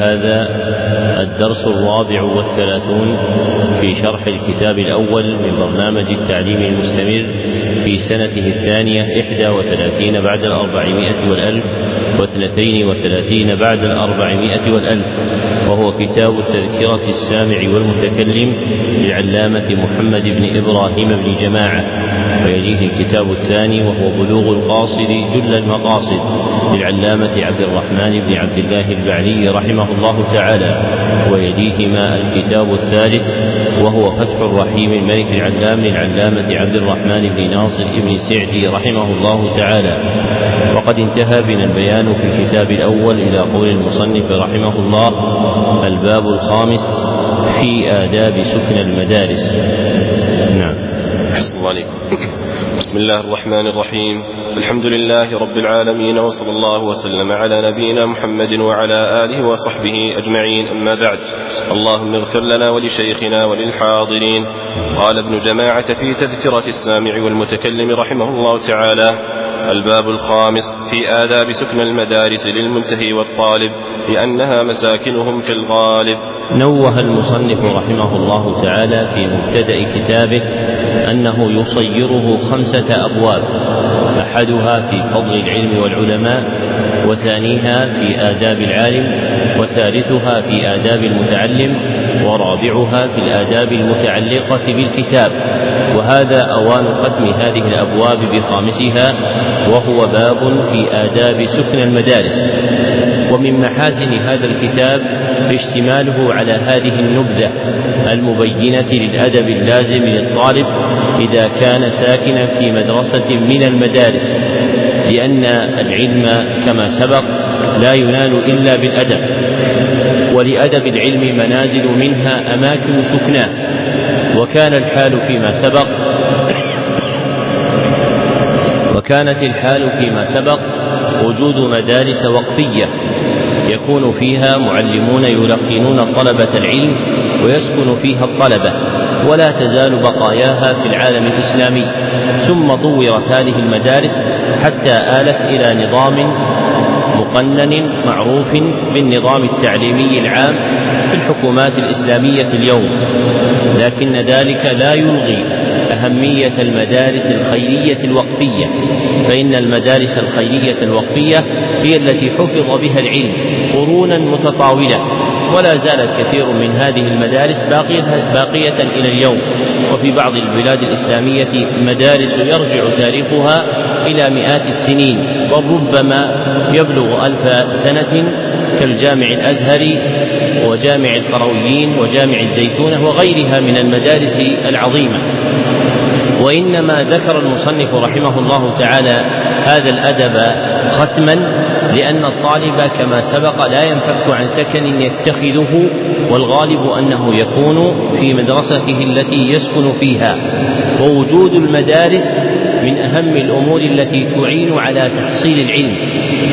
فهذا الدرس الرابع والثلاثون في شرح الكتاب الأول من برنامج التعليم المستمر في سنته الثانية إحدى وثلاثين بعد الأربعمائة والألف واثنتين وثلاثين بعد الأربعمائة والألف وهو كتاب التذكرة السامع والمتكلم للعلامة محمد بن إبراهيم بن جماعة ويليه الكتاب الثاني وهو بلوغ القاصد جل المقاصد للعلامة عبد الرحمن بن عبد الله البعلي رحمه الله تعالى ويليهما الكتاب الثالث وهو فتح الرحيم الملك العلام للعلامة عبد الرحمن بن ناصر بن سعدي رحمه الله تعالى. وقد انتهى بنا البيان في الكتاب الأول إلى قول المصنف رحمه الله الباب الخامس في آداب سكن المدارس. نعم. أحسن الله عليكم. بسم الله الرحمن الرحيم. الحمد لله رب العالمين وصلى الله وسلم على نبينا محمد وعلى آله وصحبه أجمعين. أما بعد اللهم اغفر لنا ولشيخنا وللحاضرين. قال ابن جماعة في تذكرة السامع والمتكلم رحمه الله تعالى الباب الخامس في آداب سكن المدارس للمنتهي والطالب لأنها مساكنهم في الغالب. نوه المصنف رحمه الله تعالى في مبتدأ كتابه أنه يصيره خمسة أبواب أحدها في فضل العلم والعلماء وثانيها في آداب العالم وثالثها في آداب المتعلم ورابعها في الآداب المتعلقة بالكتاب. وهذا أوان ختم هذه الأبواب بخامسها وهو باب في آداب سكن المدارس. ومن محاسن هذا الكتاب اشتماله على هذه النبذة المبينة للأدب اللازم للطالب إذا كان ساكنا في مدرسة من المدارس لأن العلم كما سبق لا ينال إلا بالأدب. ولأدب العلم منازل منها أماكن سكناه. وكان الحال فيما سبق. وكانت الحال فيما سبق وجود مدارس وقفية يكون فيها معلمون يلقنون طلبة العلم ويسكن فيها الطلبة ولا تزال بقاياها في العالم الإسلامي. ثم طورت هذه المدارس حتى آلت إلى نظام مقنن معروف بالنظام التعليمي العام في الحكومات الإسلامية اليوم لكن ذلك لا يلغي أهمية المدارس الخيرية الوقفية فإن المدارس الخيرية الوقفية هي التي حفظ بها العلم قرونا متطاولة ولا زالت كثير من هذه المدارس باقية, باقية إلى اليوم وفي بعض البلاد الإسلامية مدارس يرجع تاريخها إلى مئات السنين. بل ربما يبلغ ألف سنة كالجامع الأزهري وجامع القرويين وجامع الزيتونة وغيرها من المدارس العظيمة. وإنما ذكر المصنف رحمه الله تعالى هذا الأدب ختما لأن الطالب كما سبق لا ينفك عن سكن يتخذه والغالب أنه يكون في مدرسته التي يسكن فيها. ووجود المدارس من أهم الأمور التي تعين على تحصيل العلم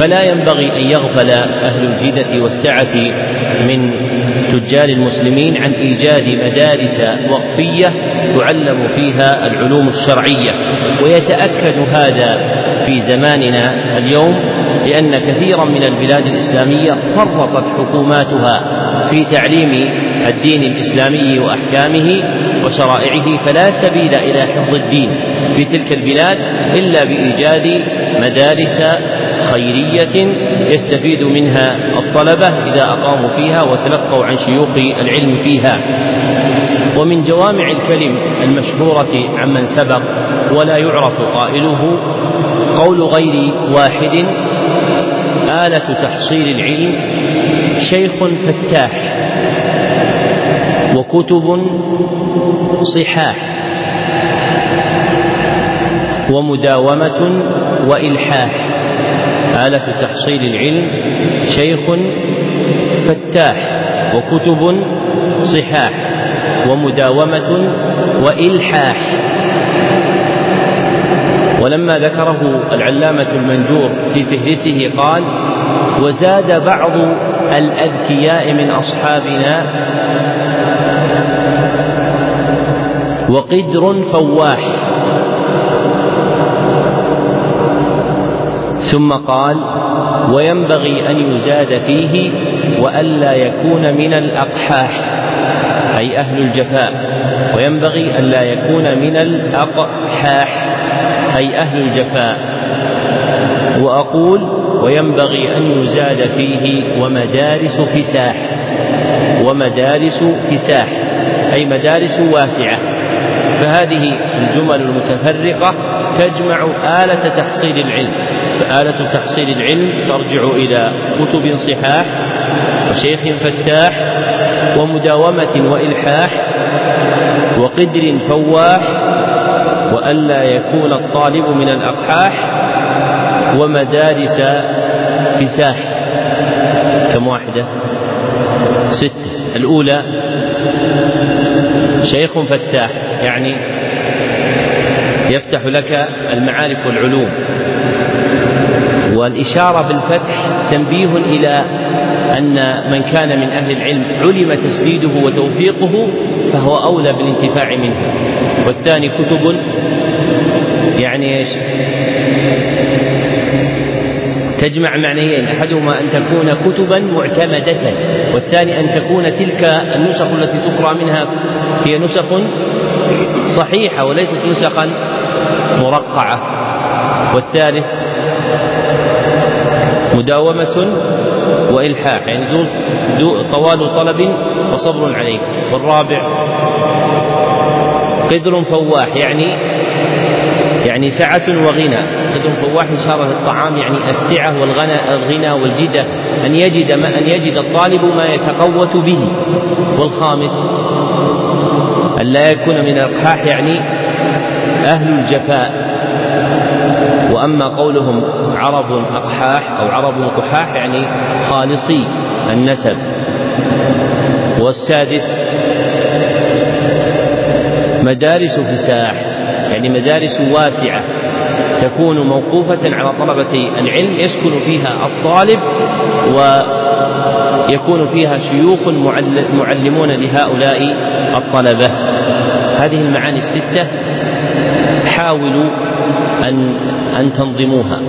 فلا ينبغي أن يغفل أهل الجدة والسعة من تجار المسلمين عن إيجاد مدارس وقفية تعلم فيها العلوم الشرعية. ويتأكد هذا في زماننا اليوم لأن كثيرا من البلاد الإسلامية فرطت حكوماتها في تعليم الدين الإسلامي وأحكامه وشرائعه فلا سبيل إلى حفظ الدين في تلك البلاد إلا بإيجاد مدارس خيرية يستفيد منها الطلبة إذا أقاموا فيها وتلقوا عن شيوخ العلم فيها. ومن جوامع الكلم المشهورة عمن سبق ولا يعرف قائله قول غير واحد آلة تحصيل العلم شيخ فتاح. وكتب صحاح ومداومة وإلحاح. آلة تحصيل العلم شيخ فتاح. وكتب صحاح ومداومة وإلحاح. ولما ذكره العلامة المنجور في فهرسه قال وزاد بعض الأذكياء من أصحابنا وقدر فواح. ثم قال وينبغي أن يزاد فيه وألا يكون من الأقحاح أي أهل الجفاء. وينبغي ألا يكون من الأقحاح أي أهل الجفاء. وأقول وينبغي أن يزاد فيه ومدارس فساح ومدارس فساح أي مدارس واسعة. فهذه الجمل المتفرقة تجمع آلة تحصيل العلم. فآلة تحصيل العلم ترجع إلى كتب صحاح وشيخ فتاح ومداومة وإلحاح وقدر فواح وألا يكون الطالب من الأقحاح ومدارس فساح. كم واحدة؟ ستة. الأولى شيخ فتاح. يعني يفتح لك المعارف والعلوم والإشارة بالفتح تنبيه إلى أن من كان من أهل العلم علم تسديده وتوفيقه فهو أولى بالانتفاع منه والثاني كتب يعني إيش؟ تجمع معنيين أحدهما أن تكون كتبا معتمدة والثاني أن تكون تلك النسخ التي تقرأ منها هي نسخ صحيحة وليست نسخا مرقعة. والثالث مداومة وإلحاح يعني دو طوال طلب وصبر عليه. والرابع قدر فواح يعني يعني سعة وغنى. قدر فواح إشارة الطعام يعني السعة والغنى الغنى والجدة أن يجد ما أن يجد الطالب ما يتقوت به. والخامس أن لا يكون من الأقحاح يعني أهل الجفاء. وأما قولهم عرب أقحاح أو عرب قحاح يعني خالصي النسب. والسادس مدارس فساح يعني مدارس واسعة. تكون موقوفة على طلبة العلم يسكن فيها الطالب ويكون فيها شيوخ معلمون لهؤلاء الطلبة. هذه المعاني الستة حاولوا أن أن تنظموها.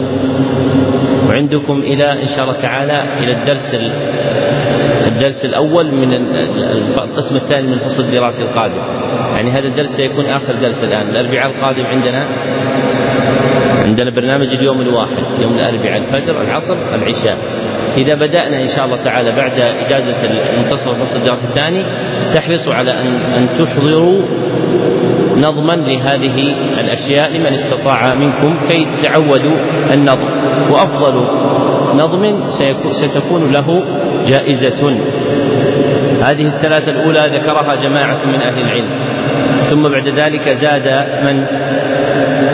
وعندكم إلى إن شاء الله تعالى إلى الدرس الدرس الأول من القسم الثاني من الفصل الدراسي القادم. يعني هذا الدرس سيكون آخر درس الآن. الأربعاء القادم عندنا عندنا برنامج اليوم الواحد يوم الأربعاء الفجر العصر العشاء. إذا بدأنا إن شاء الله تعالى بعد إجازة منتصف الفصل الدراسي الثاني تحرصوا على أن أن تحضروا نظما لهذه الأشياء لمن استطاع منكم كي تعودوا النظم. وأفضل نظم ستكون له جائزة. هذه الثلاثة الأولى ذكرها جماعة من أهل العلم. ثم بعد ذلك زاد من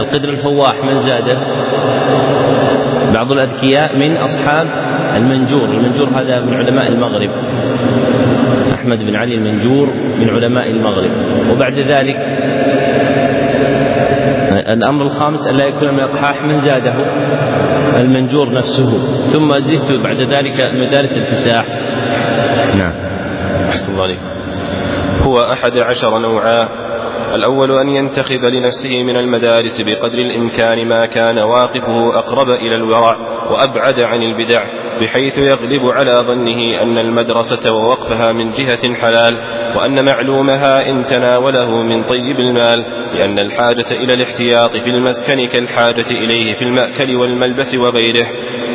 القدر الفواح من زاد بعض الأذكياء من أصحاب المنجور. المنجور هذا من علماء المغرب. أحمد بن علي المنجور من علماء المغرب. وبعد ذلك الأمر الخامس أن لا يكون من الأقحاح من زاده. المنجور نفسه. ثم زدت بعد ذلك المدارس الفساح. نعم. أحسن الله عليك هو أحد عشر نوعا. الأول أن ينتخب لنفسه من المدارس بقدر الإمكان ما كان واقفه أقرب إلى الورع وأبعد عن البدع. بحيث يغلب على ظنه أن المدرسة ووقفها من جهة حلال وأن معلومها إن تناوله من طيب المال لأن الحاجة إلى الاحتياط في المسكن كالحاجة إليه في المأكل والملبس وغيره.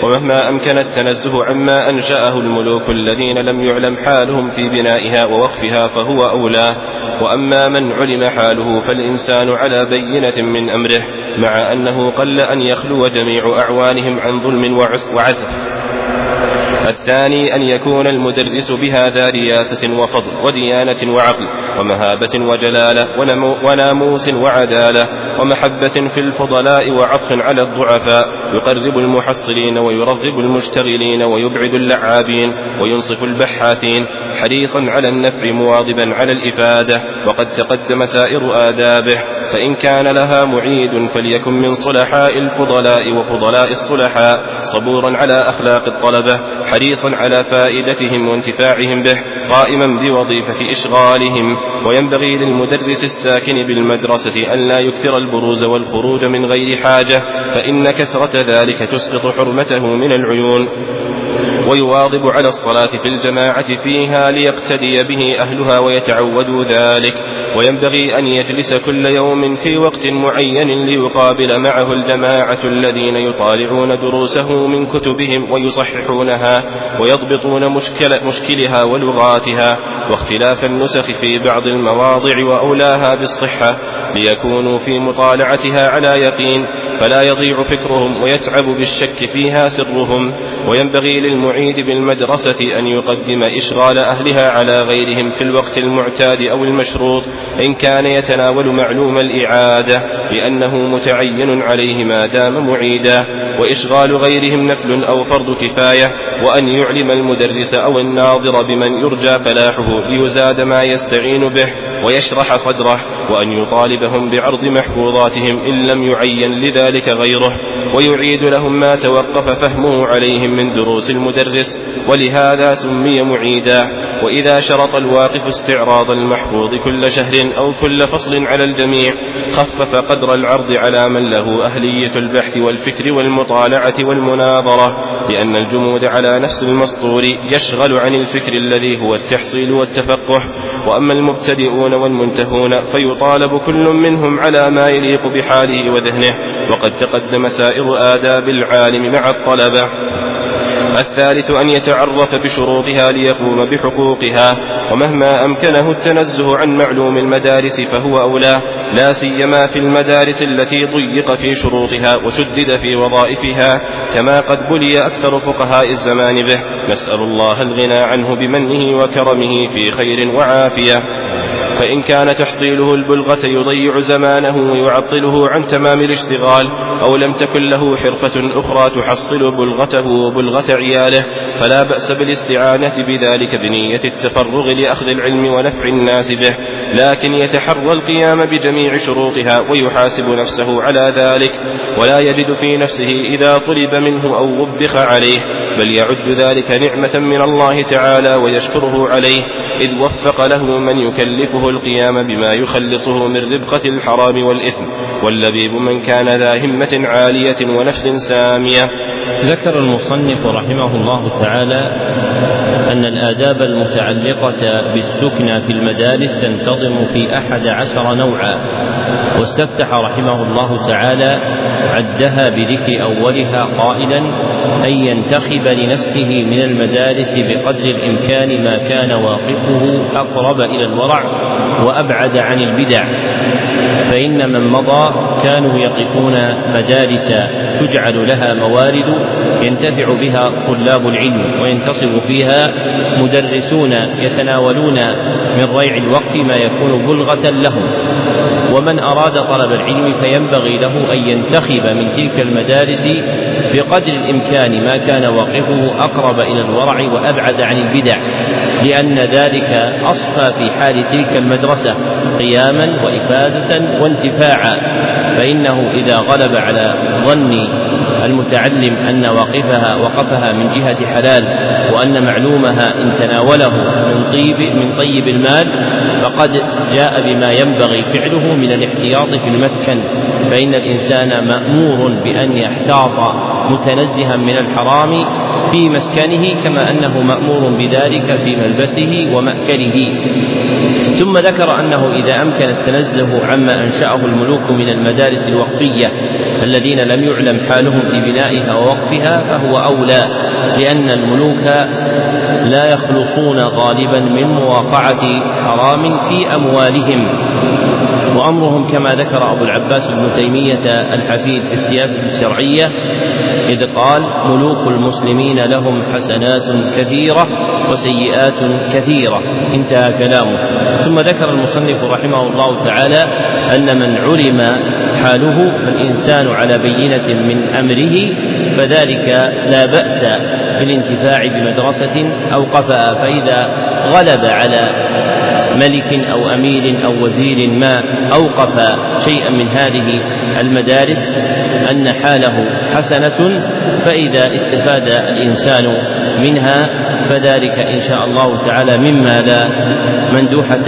ومهما أمكن التنزه عما أنشأه الملوك الذين لم يعلم حالهم في بنائها ووقفها فهو أولى. وأما من علم حاله فالإنسان على بينة من أمره مع أنه قل أن يخلو جميع أعوانهم عن ظلم وعسف الثاني أن يكون المدرس بهذا رياسة وفضل وديانة وعقل ومهابة وجلالة وناموس وعدالة ومحبة في الفضلاء وعطف على الضعفاء يقرب المحصلين ويرغب المشتغلين ويبعد اللعابين وينصف البحاثين حريصا على النفع مواظبا على الإفادة وقد تقدم سائر آدابه فإن كان لها معيد فليكن من صلحاء الفضلاء وفضلاء الصلحاء صبورا على أخلاق الطلبة حريصا على فائدتهم وانتفاعهم به قائما بوظيفة إشغالهم وينبغي للمدرس الساكن بالمدرسة أن لا يكثر البروز والخروج من غير حاجة فإن كثرة ذلك تسقط حرمته من العيون. ويواظب على الصلاة في الجماعة فيها ليقتدي به أهلها ويتعودوا ذلك وينبغي أن يجلس كل يوم في وقت معين ليقابل معه الجماعة الذين يطالعون دروسه من كتبهم ويصححونها ويضبطون مشكل مشكلها ولغاتها واختلاف النسخ في بعض المواضع وأولاها بالصحة ليكونوا في مطالعتها على يقين فلا يضيع فكرهم ويتعب بالشك فيها سرهم وينبغي للمعيد بالمدرسة أن يقدم إشغال أهلها على غيرهم في الوقت المعتاد أو المشروط إن كان يتناول معلوم الإعادة لأنه متعين عليه ما دام معيدا وإشغال غيرهم نفل أو فرض كفاية وأن يعلم المدرس أو الناظر بمن يرجى فلاحه ليزاد ما يستعين به ويشرح صدره وأن يطالبهم بعرض محفوظاتهم إن لم يعين لذلك غيره ويعيد لهم ما توقف فهمه عليهم من دروس المدرس ولهذا سمي معيدا. وإذا شرط الواقف استعراض المحفوظ كل شهر أو كل فصل على الجميع خفف قدر العرض على من له أهلية البحث والفكر والمطالعة والمناظرة لأن الجمود على نفس المسطور يشغل عن الفكر الذي هو التحصيل والتفقه. وأما المبتدئون والمنتهون فيطالب كل منهم على ما يليق بحاله وذهنه وقد تقدم سائر آداب العالم مع الطلبة. الثالث أن يتعرف بشروطها ليقوم بحقوقها ومهما أمكنه التنزه عن معلوم المدارس فهو أولى لا سيما في المدارس التي ضيق في شروطها وشدد في وظائفها كما قد بلي أكثر فقهاء الزمان به. نسأل الله الغنى عنه بمنه وكرمه في خير وعافية. فإن كان تحصيله البلغة يضيع زمانه ويعطله عن تمام الاشتغال أو لم تكن له حرفة أخرى تحصل بلغته وبلغة عياله فلا بأس بالاستعانة بذلك بنية التفرغ لأخذ العلم ونفع الناس به لكن يتحرى القيام بجميع شروطها ويحاسب نفسه على ذلك ولا يجد في نفسه إذا طلب منه أو وبخ عليه. بل يعد ذلك نعمة من الله تعالى ويشكره عليه إذ وفق له من يكلفه القيام بما يخلصه من ربقة الحرام والإثم واللبيب من كان ذا همة عالية ونفس سامية. ذكر المصنف رحمه الله تعالى أن الآداب المتعلقة بالسكنى في المدارس تنتظم في أحد عشر نوعا. واستفتح رحمه الله تعالى عدها بذكر أولها قائلا أن ينتخب لنفسه من المدارس بقدر الإمكان ما كان واقفه أقرب إلى الورع وأبعد عن البدع فإن من مضى كانوا يقفون مدارس تجعل لها موارد ينتفع بها طلاب العلم وينتصب فيها مدرسون يتناولون من ريع الوقف ما يكون بلغة لهم. ومن أراد طلب العلم فينبغي له أن ينتخب من تلك المدارس بقدر الإمكان ما كان وقفه أقرب إلى الورع وأبعد عن البدع لأن ذلك أصفى في حال تلك المدرسة قياما وإفادة وانتفاعا فإنه إذا غلب على ظن المتعلم أن واقفها وقفها من جهة حلال وأن معلومها إن تناوله من طيب من طيب المال فقد جاء بما ينبغي فعله من الاحتياط في المسكن فإن الإنسان مأمور بأن يحتاط متنزها من الحرام في مسكنه كما أنه مأمور بذلك في ملبسه ومأكله. ثم ذكر أنه إذا أمكن التنزه عما أنشأه الملوك من المدارس الوقفية الذين لم يعلم حالهم في بنائها ووقفها فهو أولى لأن الملوك لا يخلصون غالبا من مواقعة حرام في أموالهم. وأمرهم كما ذكر أبو العباس ابن تيمية الحفيد في السياسة الشرعية إذ قال ملوك المسلمين لهم حسنات كثيرة وسيئات كثيرة. انتهى كلامه. ثم ذكر المصنف رحمه الله تعالى أن من علم حاله فالإنسان على بينة من أمره فذلك لا بأس بالانتفاع بمدرسة أوقفها فإذا غلب على ملك أو أمير أو وزير ما أوقف شيئا من هذه المدارس أن حاله حسنة فإذا استفاد الإنسان منها فذلك إن شاء الله تعالى مما لا مندوحة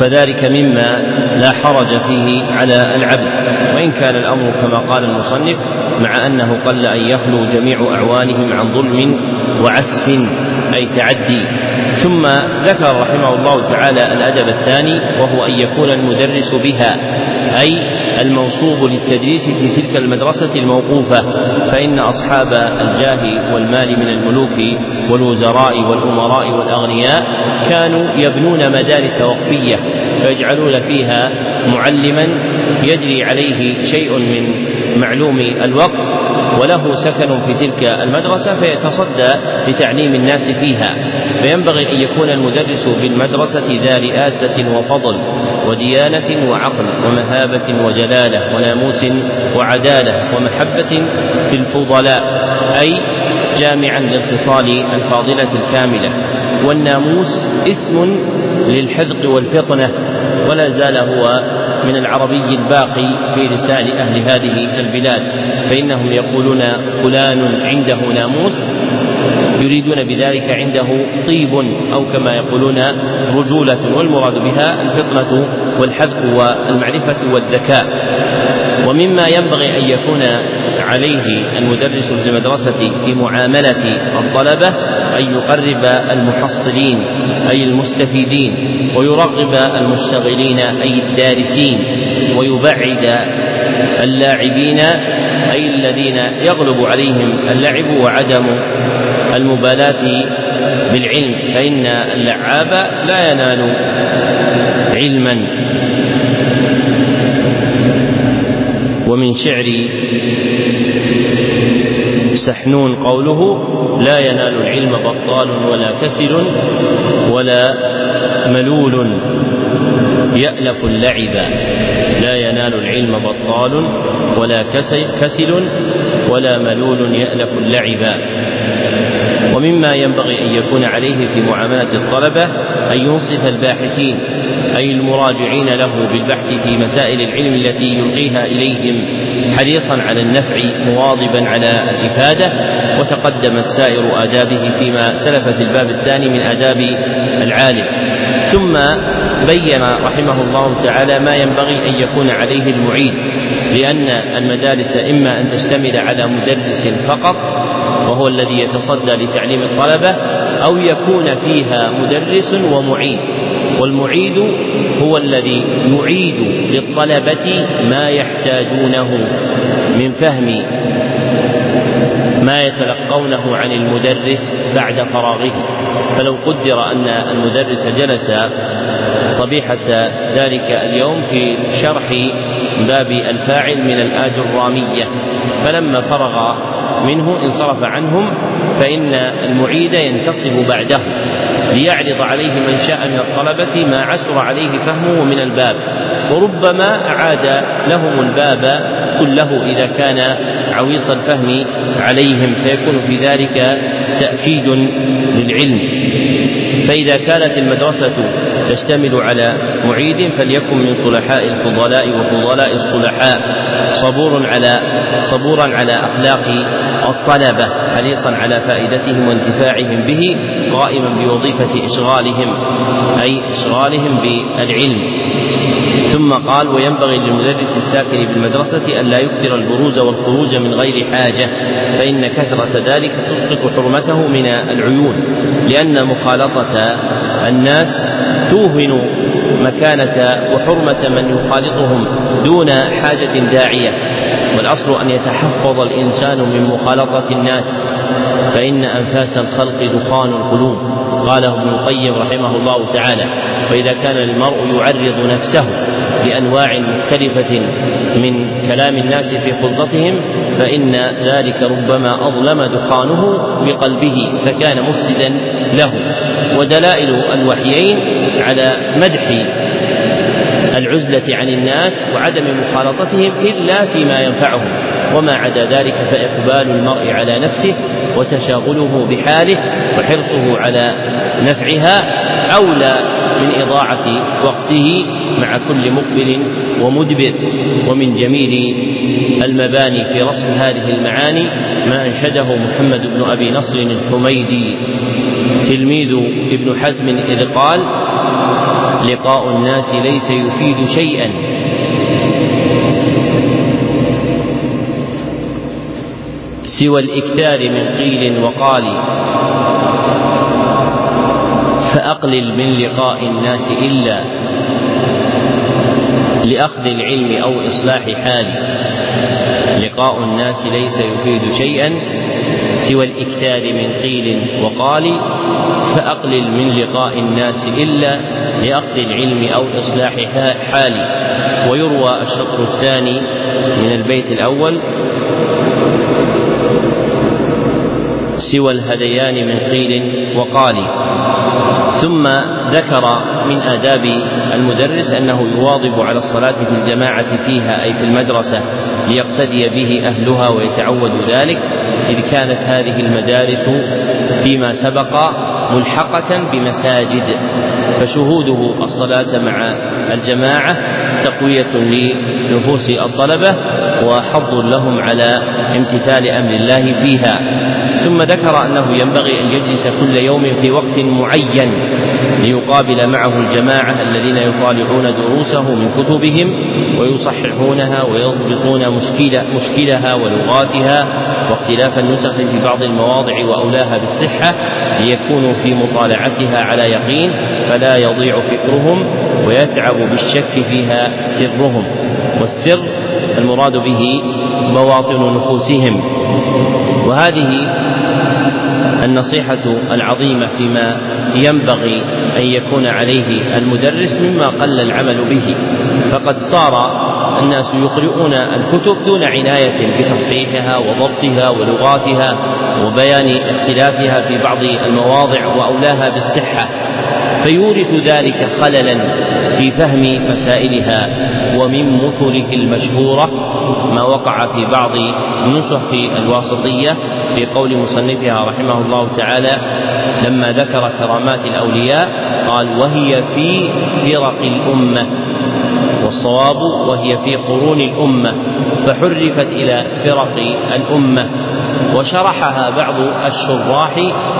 فذلك مما لا حرج فيه على العبد. وإن كان الأمر كما قال المصنف مع أنه قل أن يخلو جميع أعوانهم عن ظلم وعسف أي تعدي. ثم ذكر رحمه الله تعالى الأدب الثاني وهو أن يكون المدرس بها أي الموصوب للتدريس في تلك المدرسة الموقوفة فإن أصحاب الجاه والمال من الملوك والوزراء والأمراء والأغنياء كانوا يبنون مدارس وقفية فيجعلون فيها معلما يجري عليه شيء من معلوم الوقف وله سكن في تلك المدرسة فيتصدى لتعليم الناس فيها. فينبغي أن يكون المدرس بالمدرسة ذا رئاسة وفضل وديانة وعقل ومهابة وجلالة وناموس وعدالة ومحبة بالفضلاء أي جامعا للخصال الفاضلة الكاملة. والناموس اسم للحذق والفطنة ولا زال هو من العربي الباقي في لسان أهل هذه البلاد فإنهم يقولون فلان عنده ناموس يريدون بذلك عنده طيب أو كما يقولون رجولة والمراد بها الفطنة والحذق والمعرفة والذكاء. ومما ينبغي أن يكون عليه المدرس في المدرسة في معاملة الطلبة أن يقرب المحصلين أي المستفيدين ويرغب المشتغلين أي الدارسين ويبعد اللاعبين أي الذين يغلب عليهم اللعب وعدم المبالاة بالعلم. فإن اللعاب لا ينال علما. ومن شعر سحنون قوله لا ينال العلم بطال ولا كسل ولا ملول يألف اللعب. لا ينال العلم بطال ولا كسل ولا ملول يألف اللعب. ومما ينبغي أن يكون عليه في معاملة الطلبة أن ينصف الباحثين أي المراجعين له بالبحث في مسائل العلم التي يلقيها إليهم. حريصا على النفع مواظبا على الإفادة وتقدمت سائر آدابه فيما سلف في الباب الثاني من آداب العالم. ثم بين رحمه الله تعالى ما ينبغي أن يكون عليه المعيد لأن المدارس إما أن تشتمل على مدرس فقط وهو الذي يتصدى لتعليم الطلبة أو يكون فيها مدرس ومعيد والمعيد هو الذي يعيد للطلبة ما يحتاجونه من فهم ما يتلقونه عن المدرس بعد فراغه. فلو قدر أن المدرس جلس صبيحة ذلك اليوم في شرح باب الفاعل من الآجرامية فلما فرغ منه انصرف عنهم فإن المعيد ينتصب بعده. ليعرض عليه من شاء من الطلبة ما عسر عليه فهمه من الباب وربما أعاد لهم الباب كله إذا كان عويص الفهم عليهم فيكون في ذلك تأكيد للعلم. فإذا كانت المدرسة تشتمل على معيد فليكن من صلحاء الفضلاء وفضلاء الصلحاء. صبور على صبورا على أخلاق الطلبة حريصا على فائدتهم وانتفاعهم به قائما بوظيفة إشغالهم أي إشغالهم بالعلم. ثم قال وينبغي للمدرس الساكن بالمدرسة أن لا يكثر البروز والخروج من غير حاجة فإن كثرة ذلك تسقط حرمته من العيون لأن مخالطة الناس توهن مكانة وحرمة من يخالطهم دون حاجة داعية. والأصل أن يتحفظ الإنسان من مخالطة الناس فإن أنفاس الخلق دخان القلوب. قاله ابن القيم رحمه الله تعالى وإذا كان المرء يعرض نفسه لأنواع مختلفة من كلام الناس في خلطتهم فإن ذلك ربما أظلم دخانه بقلبه فكان مفسدا له. ودلائل الوحيين على مدح العزلة عن الناس وعدم مخالطتهم إلا فيما ينفعهم. وما عدا ذلك فإقبال المرء على نفسه وتشاغله بحاله وحرصه على نفعها أولى من إضاعة وقته مع كل مقبل ومدبر ومن جميل المباني في رسم هذه المعاني ما أنشده محمد بن أبي نصر الحميدي. تلميذ ابن حزم إذ قال لقاء الناس ليس يفيد شيئا. سوى الإكثار من قيل وقال فأقلل من لقاء الناس إلا لأخذ العلم أو إصلاح حال. لقاء الناس ليس يفيد شيئا سوى الإكثار من قيل وقال فأقلل من لقاء الناس إلا لأخذ العلم أو إصلاح حال. ويروى الشطر الثاني من البيت الأول سوى الهذيان من قيل وقال. ثم ذكر من آداب المدرس أنه يواظب على الصلاة في الجماعة فيها أي في المدرسة ليقتدي به أهلها ويتعودوا ذلك إذ كانت هذه المدارس فيما سبق ملحقة بمساجد فشهوده الصلاة مع الجماعة تقوية لنفوس الطلبة وحظ لهم على امتثال أمر الله فيها. ثم ذكر أنه ينبغي أن يجلس كل يوم في وقت معين ليقابل معه الجماعة الذين يطالعون دروسه من كتبهم ويصححونها ويضبطون مشكلة مشكلها ولغاتها واختلاف النسخ في بعض المواضع وأولاها بالصحة ليكونوا في مطالعتها على يقين فلا يضيع فكرهم ويتعب بالشك فيها سرهم والسر المراد به مواطن نفوسهم. وهذه النصيحة العظيمة فيما ينبغي أن يكون عليه المدرس مما قل العمل به. فقد صار الناس يقرؤون الكتب دون عناية بتصحيحها وضبطها ولغاتها وبيان اختلافها في بعض المواضع وأولاها بالصحة. فيورث ذلك خللا في فهم مسائلها ومن مثله المشهورة ما وقع في بعض نسخ الواسطية في قول مصنفها رحمه الله تعالى لما ذكر كرامات الأولياء قال وهي في فرق الأمة والصواب وهي في قرون الأمة فحرفت إلى فرق الأمة وشرحها بعض الشراح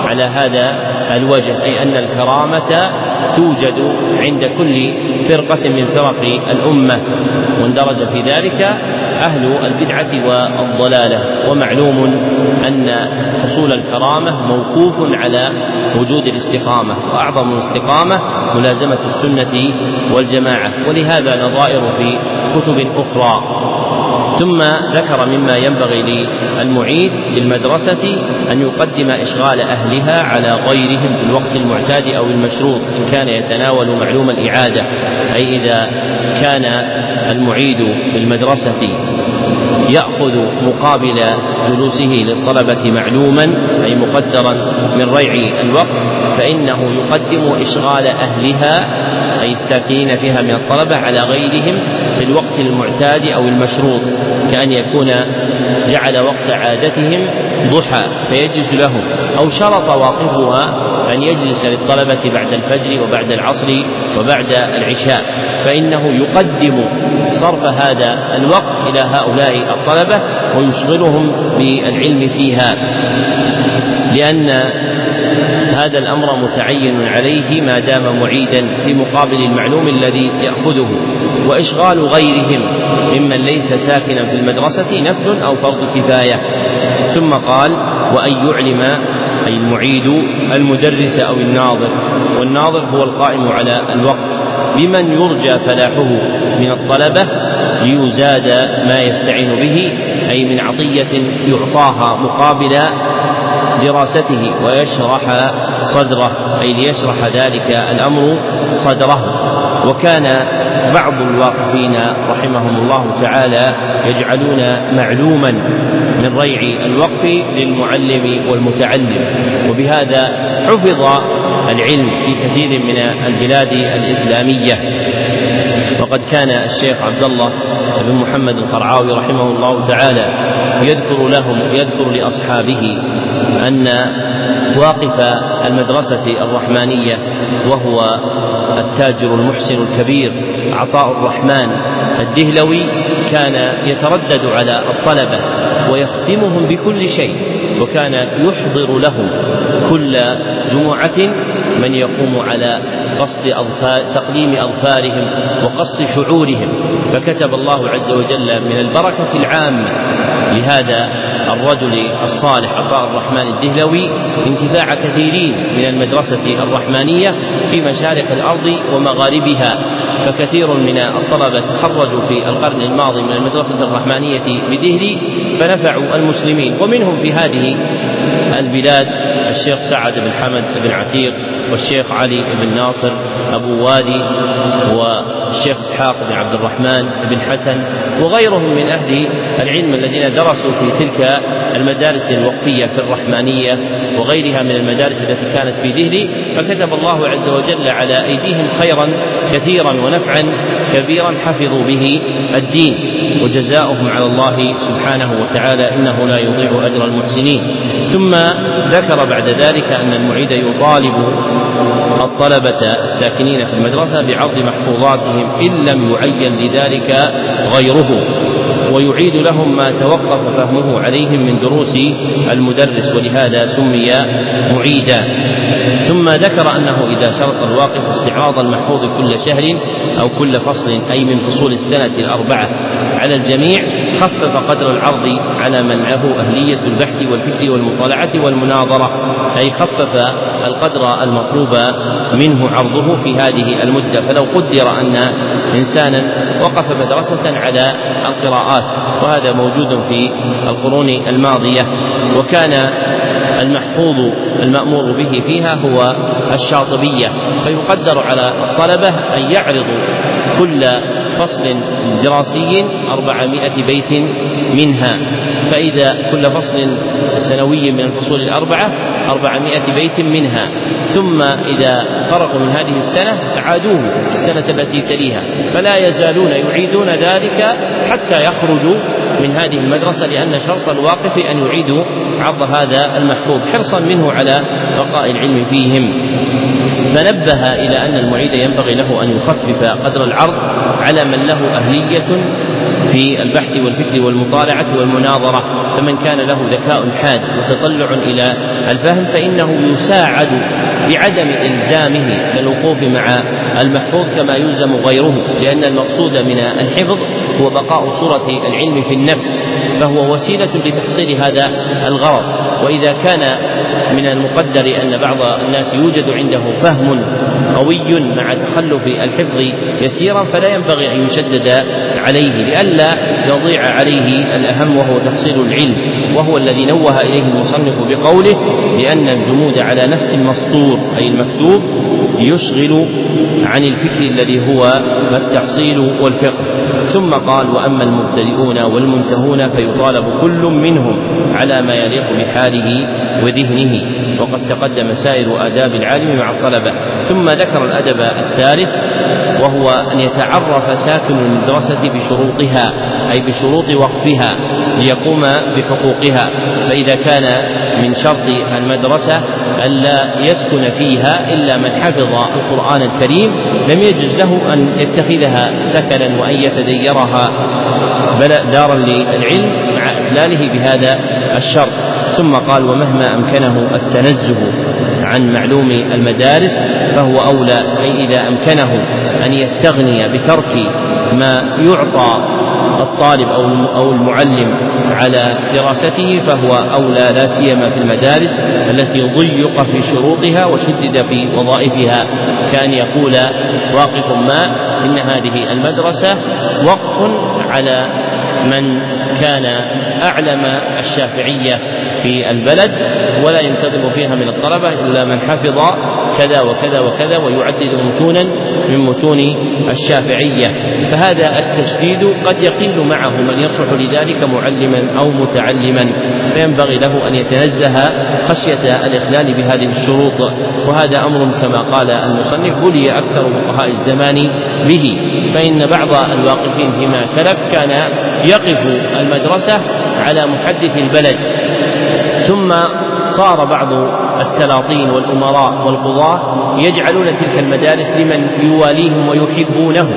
على هذا الوجه أي أن الكرامة توجد عند كل فرقة من فرق الأمة واندرج في ذلك أهل البدعة والضلالة. ومعلوم أن حصول الكرامة موقوف على وجود الاستقامة وأعظم الاستقامة ملازمة السنة والجماعة. ولهذا نظائر في كتب أخرى ثم ذكر مما ينبغي للمعيد للمدرسة أن يقدم إشغال أهلها على غيرهم في الوقت المعتاد أو المشروط إن كان يتناول معلوم الإعادة أي إذا كان المعيد في المدرسة يأخذ مقابل جلوسه للطلبة معلوما أي مقدرا من ريع الوقت فإنه يقدم إشغال أهلها أي الساكنين فيها من الطلبة على غيرهم في الوقت المعتاد أو المشروط كأن يكون جعل وقت عادتهم ضحى فيجلس لهم أو شرط واقفها أن يجلس للطلبة بعد الفجر وبعد العصر وبعد العشاء. فإنه يقدم صرف هذا الوقت إلى هؤلاء الطلبة ويشغلهم بالعلم فيها. لأن هذا الأمر متعين عليه ما دام معيدا في مقابل المعلوم الذي يأخذه. وإشغال غيرهم ممن ليس ساكنا في المدرسة نفل أو فرض كفاية. ثم قال وأن يعلم أي المعيد المدرس أو الناظر. والناظر هو القائم على الوقت. بمن يرجى فلاحه من الطلبة ليزاد ما يستعين به أي من عطية يعطاها مقابل دراسته ويشرح صدره أي ليشرح ذلك الأمر صدره. وكان بعض الواقفين رحمهم الله تعالى يجعلون معلوما من ريع الوقف للمعلم والمتعلم وبهذا حفظ العلم في كثير من البلاد الإسلامية. وقد كان الشيخ عبد الله بن محمد القرعاوي رحمه الله تعالى يذكر لهم يذكر لأصحابه أن واقف المدرسة الرحمانية وهو التاجر المحسن الكبير عطاء الرحمن الدهلوي كان يتردد على الطلبة ويخدمهم بكل شيء وكان يحضر لهم كل جمعة من يقوم على قص أظفار تقليم أظفارهم وقص شعورهم. فكتب الله عز وجل من البركة العامة لهذا الرجل الصالح عطاء الرحمن الدهلوي انتفاع كثيرين من المدرسة الرحمانية في مشارق الأرض ومغاربها فكثير من الطلبة تخرجوا في القرن الماضي من المدرسة الرحمانية بدهلي فنفعوا المسلمين. ومنهم في هذه البلاد الشيخ سعد بن حمد بن عتيق والشيخ علي بن ناصر أبو وادي والشيخ إسحاق بن عبد الرحمن بن حسن وغيرهم من أهل العلم الذين درسوا في تلك المدارس الوقفية في الرحمانية وغيرها من المدارس التي كانت في دهلي فكتب الله عز وجل على أيديهم خيرا كثيرا ونفعا كبيرا حفظوا به الدين وجزاؤهم على الله سبحانه وتعالى إنه لا يضيع أجر المحسنين. ثم ذكر بعد ذلك أن المعيد يطالب الطلبة الساكنين في المدرسة بعرض محفوظاتهم إن لم يعين لذلك غيره ويعيد لهم ما توقف فهمه عليهم من دروس المدرس ولهذا سمي معيدا. ثم ذكر أنه إذا شرط الواقف استعراض المحفوظ كل شهر أو كل فصل أي من فصول السنة الأربعة على الجميع خفف قدر العرض على من له أهلية البحث والفكر والمطالعة والمناظرة أي خفف القدر المطلوب منه عرضه في هذه المدة. فلو قدر أن إنسانا وقف مدرسة على القراءات وهذا موجود في القرون الماضية وكان المحفوظ المأمور به فيها هو الشاطبية. فيقدر على الطلبة أن يعرضوا كل فصل دراسي أربعمائة بيت منها. فإذا كل فصل سنوي من الفصول الأربعة أربعمائة بيت منها. ثم إذا فرغوا من هذه السنة أعادوه السنة التي تليها. فلا يزالون يعيدون ذلك حتى يخرجوا من هذه المدرسة لأن شرط الواقف أن يعيدوا عرض هذا المحفوظ حرصا منه على بقاء العلم فيهم. فنبه إلى أن المعيد ينبغي له أن يخفف قدر العرض على من له أهلية في البحث والفكر والمطالعة والمناظرة. فمن كان له ذكاء حاد وتطلع إلى الفهم فإنه يساعد بعدم إلزامه للوقوف مع المحفوظ كما يلزم غيره لأن المقصود من الحفظ هو بقاء صورة العلم في النفس فهو وسيلة لتحصيل هذا الغرض. وإذا كان من المقدر أن بعض الناس يوجد عنده فهم قوي مع تخلف الحفظ يسيرا فلا ينبغي أن يشدد عليه لئلا يضيع عليه الأهم وهو تحصيل العلم. وهو الذي نوه إليه المصنف بقوله لأن الجمود على نفس المسطور أي المكتوب يشغل عن الفكر الذي هو التحصيل والفقه. ثم قال وأما المبتدئون والمنتهون فيطالب كل منهم على ما يليق بحاله وذهنه. وقد تقدم سائر آداب العالم مع الطلبة. ثم ذكر الأدب الثالث وهو أن يتعرف ساكن المدرسة بشروطها أي بشروط وقفها ليقوم بحقوقها. فإذا كان من شرط المدرسة ألا يسكن فيها إلا من حفظ القرآن الكريم لم يجز له أن يتخذها سكنا وأن يتديرها. دارا للعلم مع إدلاله بهذا الشرط. ثم قال ومهما أمكنه التنزه عن معلوم المدارس فهو أولى أي إذا أمكنه أن يستغني بترك ما يعطى الطالب أو أو المعلم على دراسته فهو أولى لا سيما في المدارس التي ضيق في شروطها وشدد في وظائفها. كأن يقول واقف ما إن هذه المدرسة وقف على من كان أعلم الشافعية في البلد ولا ينتظم فيها من الطلبة إلا من حفظ كذا وكذا وكذا ويعدد متونا من متون الشافعية. فهذا التشديد قد يقل معه من يصلح لذلك معلما أو متعلما. فينبغي له أن يتنزه خشية الإخلال بهذه الشروط. وهذا أمر كما قال المصنف بلي أكثر فقهاء الزمان به. فإن بعض الواقفين فيما سلف كان يقف المدرسة على محدث البلد. ثم صار بعض السلاطين والأمراء والقضاة يجعلون تلك المدارس لمن يواليهم ويحبونه.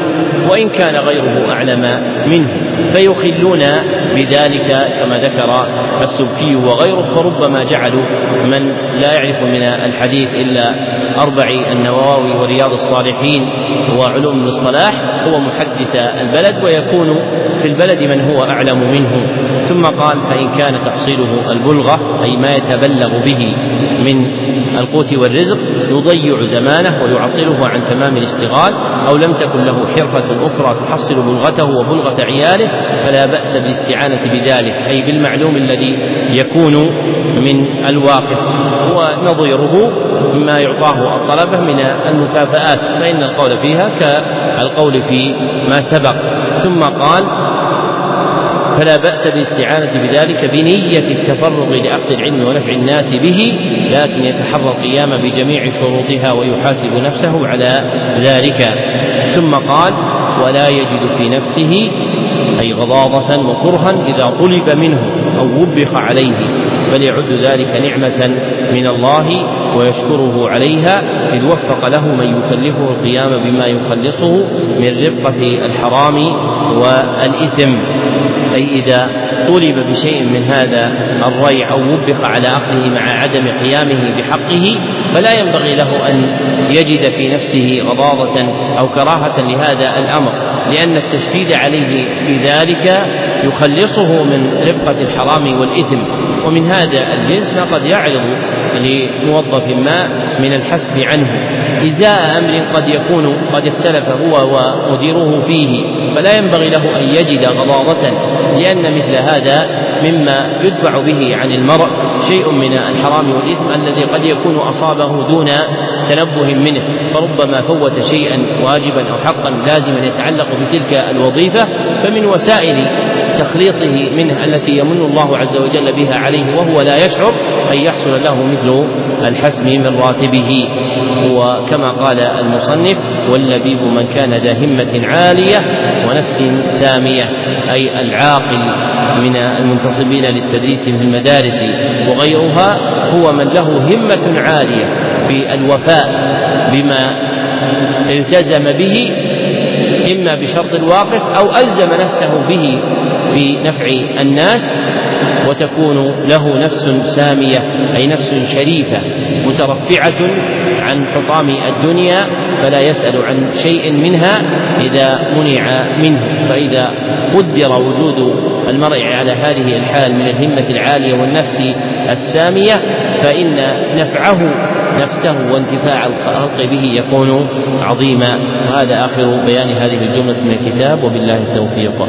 وإن كان غيره أعلم منه. فيخلون بذلك كما ذكر السبكي وغيره فربما جعلوا من لا يعرف من الحديث إلا أربع النووي ورياض الصالحين وعلوم الصلاح هو محدث البلد ويكون في البلد من هو أعلم منه. ثم قال فإن كان تحصيله البلغة أي ما يتبلغ به من القوت والرزق يضيع زمانه ويعطله عن تمام الاشتغال أو لم تكن له حرفة أخرى تحصل بلغته وبلغة عياله فلا بأس بالاستعانة بذلك أي بالمعلوم الذي يكون من الواقف. ونظيره مما يعطاه الطلبة من المكافآت فإن القول فيها كالقول في ما سبق. ثم قال فلا بأس بالاستعانة بذلك بنية التفرغ لأخذ العلم ونفع الناس به لكن يتحرى القيام بجميع شروطها ويحاسب نفسه على ذلك. ثم قال ولا يجد في نفسه أي غضاضة وكرها إذا طلب منه أو وبخ عليه بل يعد ذلك نعمة من الله ويشكره عليها إذ وفق له من يكلفه القيام بما يخلصه من رقة الحرام والإثم. أي إذا طلب بشيء من هذا الريع أو وبخ على أخذه مع عدم قيامه بحقه فلا ينبغي له أن يجد في نفسه غضاضة أو كراهة لهذا الأمر لأن التشديد عليه بذلك يخلصه من رفقة الحرام والإثم. ومن هذا الجنس ما قد يعرض لموظف ما من الحسب عنه. إزاء أمر قد يكون قد اختلف هو ومديره فيه فلا ينبغي له أن يجد غضاضة لأن مثل هذا مما يدفع به عن المرء شيء من الحرام والإثم الذي قد يكون أصابه دون تنبه منه فربما فوت شيئا واجبا أو حقا لازما يتعلق بتلك الوظيفة فمن وسائل تخليصه منه التي يمن الله عز وجل بها عليه وهو لا يشعر أن يحصل له مثل الحسم من راتبه. وكما قال المصنف واللبيب من كان ذا همة عالية ونفس سامية. أي العاقل من المنتصبين للتدريس في المدارس وغيرها هو من له همة عالية في الوفاء بما التزم به إما بشرط الواقف أو ألزم نفسه به في نفع الناس وتكون له نفس سامية أي نفس شريفة مترفعة عن حطام الدنيا فلا يسأل عن شيء منها إذا منع منه. فإذا قدر وجود المرء على هذه الحال من الهمة العالية والنفس السامية فإن نفعه نفسه وانتفاع الخلق به يكون عظيما. وهذا آخر بيان هذه الجملة من الكتاب. وبالله التوفيق.